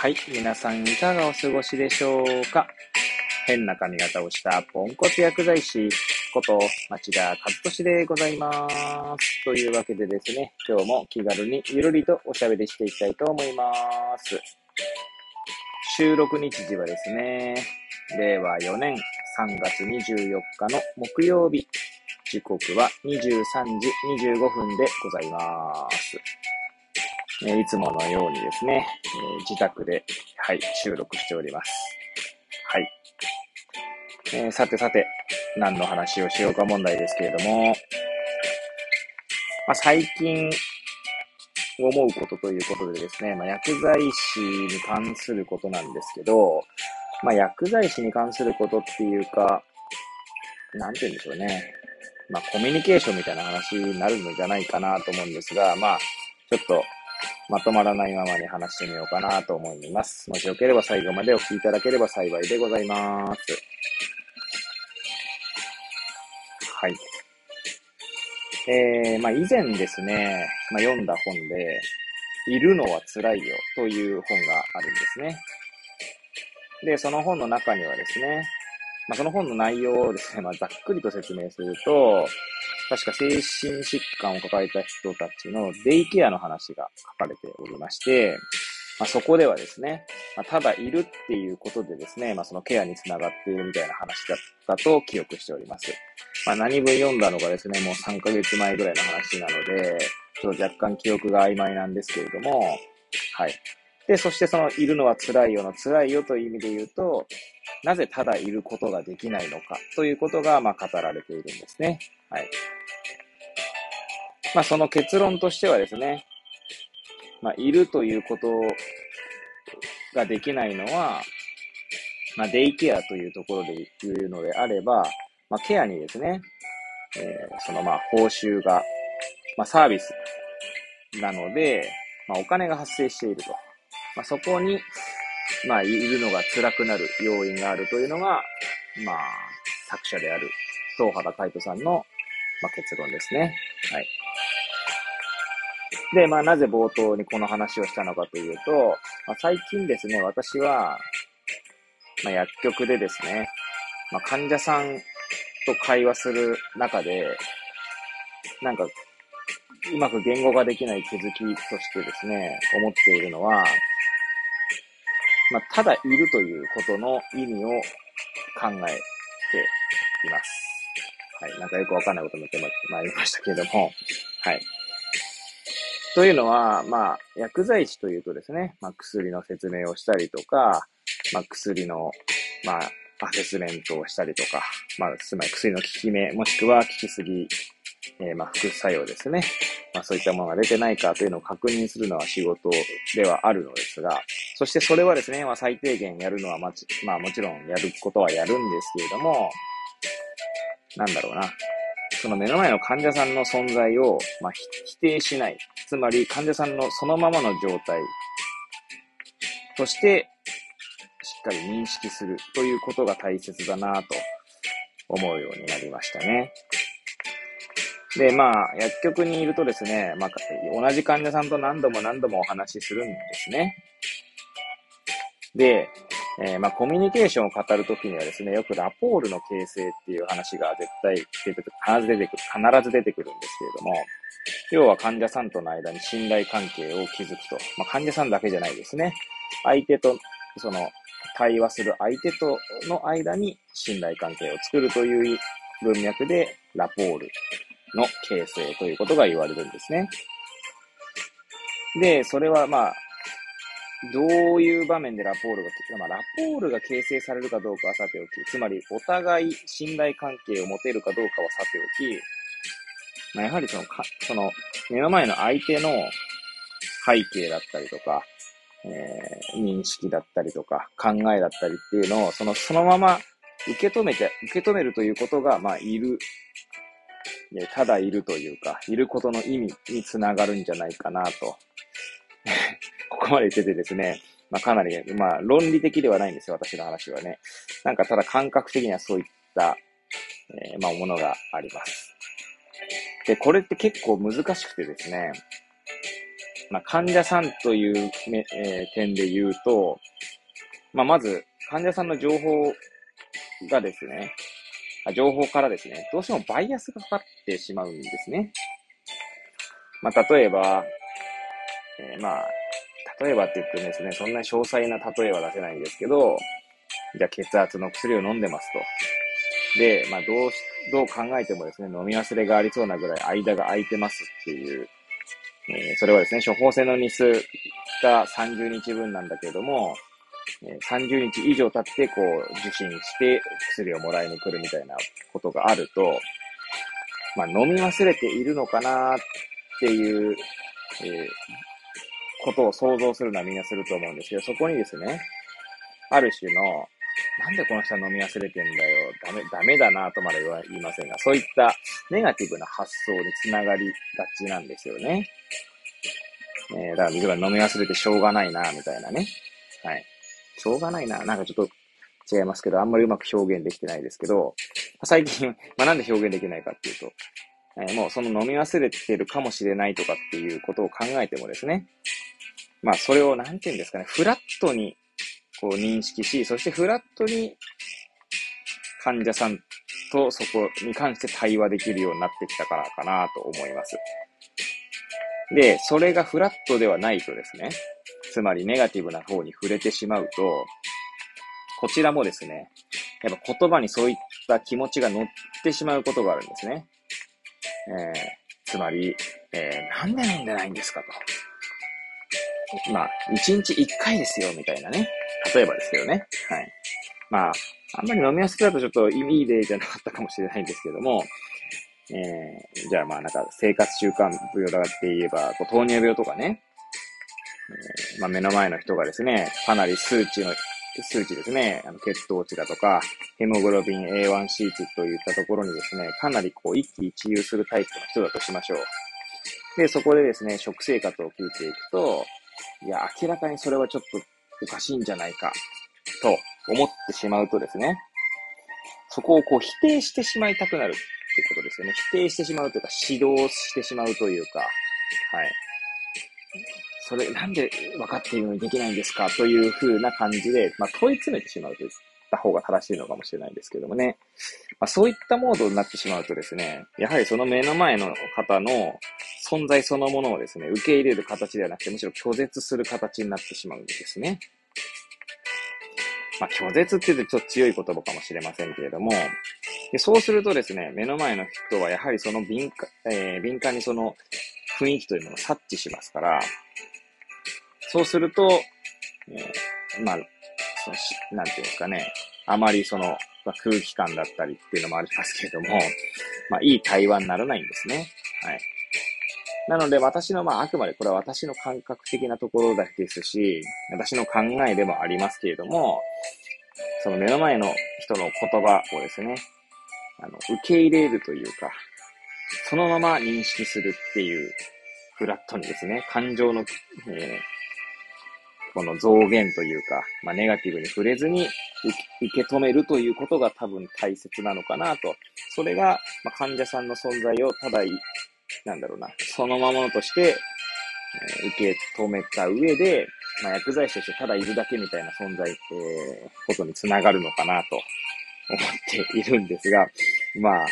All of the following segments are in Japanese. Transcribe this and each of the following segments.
はい。皆さんいかがお過ごしでしょうか？変な髪型をしたポンコツ薬剤師こと町田和俊でございます。というわけでですね、今日も気軽にゆるりとおしゃべりしていきたいと思います。収録日時はですね、令和4年3月24日の木曜日、時刻は23時25分でございます。えいつものようにですね、え自宅で、はい、収録しております。はい。えーさてさて、何の話をしようか問題ですけれども、まあ、最近思うことということでですね、まあ、薬剤師に関することなんですけど、まあ、薬剤師に関することっていうか、なんて言うんでしょうね。まあ、コミュニケーションみたいな話になるのじゃないかなと思うんですが、まあ、ちょっとまとまらないままに話してみようかなと思います。もしよければ最後までお聞きいただければ幸いでございます。はい。えー、まあ以前ですね、まあ読んだ本で、いるのは辛いよという本があるんですね。で、その本の中にはですね、まあその本の内容をですね、まあざっくりと説明すると、確か精神疾患を抱えた人たちのデイケアの話が書かれておりまして、まあ、そこではですね、まあ、ただいるっていうことでですね、まあ、そのケアにつながっているみたいな話だったと記憶しております。まあ、何分読んだのがですね、もう3ヶ月前ぐらいの話なので、ちょっと若干記憶が曖昧なんですけれども、はい。で、そしてそのいるのは辛いよの辛いよという意味で言うと、なぜただいることができないのかということが、まあ、語られているんですね。はい。まあ、その結論としてはですね、まあ、いるということができないのは、まあ、デイケアというところで言うのであれば、まあ、ケアにですね、えーそのまあ報酬が、まあ、サービスなので、まあ、お金が発生していると。まあ、そこに、まあ、いるのが辛くなる要因があるというのが、まあ、作者である東原海人さんの、まあ、結論ですね。はい。で、まあ、なぜ冒頭にこの話をしたのかというと、まあ、最近ですね、私は、まあ、薬局でですね、まあ、患者さんと会話する中で、なんか、うまく言語化できない気づきとしてですね、思っているのは、まあ、ただいるということの意味を考えています。はい。なんかよくわかんないことも言ってまいりましたけれども、はい。というのは、まあ、薬剤師というとですね、まあ、薬の説明をしたりとか、まあ、薬の、まあ、アセスメントをしたりとか、まあ、つまり薬の効き目、もしくは効きすぎ、えーまあ、副作用ですね。まあ、そういったものが出てないかというのを確認するのは仕事ではあるのですが、そしてそれはですね、まあ、最低限やるのはまち、まあ、もちろんやることはやるんですけれども、なんだろうな。その目の前の患者さんの存在を、まあ、否定しない。つまり患者さんのそのままの状態として、しっかり認識するということが大切だなと思うようになりましたね。で、まあ、薬局にいるとですね、まあ、同じ患者さんと何度も何度もお話しするんですね。で、えーまあ、コミュニケーションを語るときにはですね、よくラポールの形成っていう話が絶対出てくる、必ず出てくる、必ず出てくるんですけれども、要は患者さんとの間に信頼関係を築くと。まあ、患者さんだけじゃないですね。相手と、その、対話する相手との間に信頼関係を作るという文脈で、ラポールの形成ということが言われるんですね。で、それはまあ、どういう場面でラポールが、まあ、ラポールが形成されるかどうかはさておき、つまりお互い信頼関係を持てるかどうかはさておき、まあ、やはりそのか、その、目の前の相手の背景だったりとか、えー認識だったりとか、考えだったりっていうのを、その、そのまま受け止めて、受け止めるということが、まあ、いる、でただいるというか、いることの意味につながるんじゃないかなと。ここまで言っててですね、まあ、かなり、まあ、論理的ではないんですよ、私の話はね。なんか、ただ感覚的にはそういった、えーまあ、ものがあります。で、これって結構難しくてですね、まあ、患者さんというめ、えー、点で言うと、まあ、まず、患者さんの情報がですね、情報からですね、どうしてもバイアスがかかってしまうんですね。まあ、例えば、えー、まあ、例えばって言ってもですね、そんな詳細な例えは出せないんですけど、じゃあ血圧の薬を飲んでますと。で、まあ、どうし、どう考えてもですね、飲み忘れがありそうなぐらい間が空いてますっていう、えー、それはですね、処方箋の日数が30日分なんだけれども、30日以上経ってこう受診して薬をもらいに来るみたいなことがあると、まあ、飲み忘れているのかなっていう、えー、ことを想像するのはみんなすると思うんですけど、そこにですね、ある種の、なんでこの人は飲み忘れてんだよ、ダメ、ダメだなとまで言いませんが、そういったネガティブな発想につながりがちなんですよね。えー、だから、飲み忘れてしょうがないな、みたいなね。はい。しょうがないな。なんかちょっと違いますけど、あんまりうまく表現できてないですけど、最近、まあ、なんで表現できないかっていうと、えー、もうその飲み忘れてるかもしれないとかっていうことを考えてもですね、まあそれをなんて言うんですかね、フラットにこう認識し、そしてフラットに患者さんとそこに関して対話できるようになってきたからかなと思います。で、それがフラットではないとですね、つまりネガティブな方に触れてしまうと、こちらもですね、やっぱ言葉にそういった気持ちが乗ってしまうことがあるんですね。えー、つまり、えー、なんで飲んでないんですかと。まあ、一日一回ですよ、みたいなね。例えばですけどね。はい。まあ、あんまり飲みやすくだとちょっといい例じゃなかったかもしれないんですけども、えー、じゃあまあなんか生活習慣病だって言えば、こう糖尿病とかね、え、まあ、目の前の人がですね、かなり数値の、数値ですね、あの血糖値だとか、ヘモグロビン A1C 値といったところにですね、かなりこう一喜一憂するタイプの人だとしましょう。で、そこでですね、食生活を聞いていくと、いや、明らかにそれはちょっとおかしいんじゃないか、と思ってしまうとですね、そこをこう否定してしまいたくなるってことですよね。否定してしまうというか、指導してしまうというか、はい。それ、なんで分かっているのにできないんですかという風な感じで、まあ、問い詰めてしまうとった方が正しいのかもしれないんですけどもね。まあ、そういったモードになってしまうとですね、やはりその目の前の方の存在そのものをですね、受け入れる形ではなくて、むしろ拒絶する形になってしまうんですね。まあ、拒絶って言うとちょっと強い言葉かもしれませんけれども、でそうするとですね、目の前の人はやはりその敏感、えー、敏感にその雰囲気というものを察知しますから、そうすると、えー、まあ、そのし、なんていうんですかね、あまりその、まあ、空気感だったりっていうのもありますけれども、まあ、いい対話にならないんですね。はい。なので、私の、まあ、あくまでこれは私の感覚的なところだけですし、私の考えでもありますけれども、その目の前の人の言葉をですね、あの、受け入れるというか、そのまま認識するっていう、フラットにですね、感情の、えーこの増減というか、まあ、ネガティブに触れずに受け止めるということが多分大切なのかなと。それが、まあ、患者さんの存在をただい、なんだろうな、そのままのとして、えー、受け止めた上で、まあ、薬剤師としてただいるだけみたいな存在、えー、ことにつながるのかなと思っているんですが、まあ、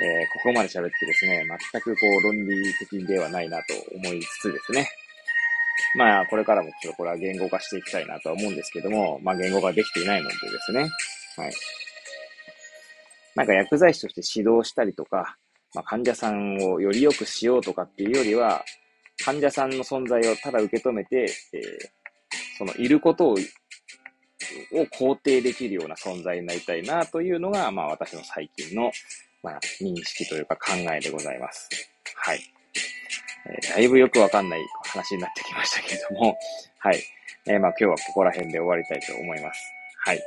えー、ここまで喋ってですね、全くこう論理的ではないなと思いつつですね、まあ、これからもちょっとこれは言語化していきたいなとは思うんですけども、まあ、言語化できていないのでですね。はい。なんか薬剤師として指導したりとか、まあ、患者さんをより良くしようとかっていうよりは、患者さんの存在をただ受け止めて、えー、そのいることをを肯定できるような存在になりたいなというのが、まあ私の最近の、まあ、認識というか考えでございます。はい。え、だいぶよくわかんない話になってきましたけれども、はい。えー、まあ今日はここら辺で終わりたいと思います。はい。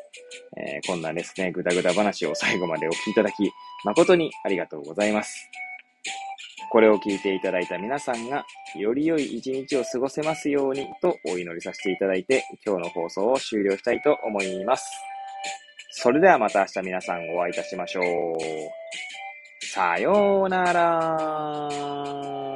えー、こんなですね、ぐだぐだ話を最後までお聞きいただき、誠にありがとうございます。これを聞いていただいた皆さんが、より良い一日を過ごせますようにとお祈りさせていただいて、今日の放送を終了したいと思います。それではまた明日皆さんお会いいたしましょう。さようなら。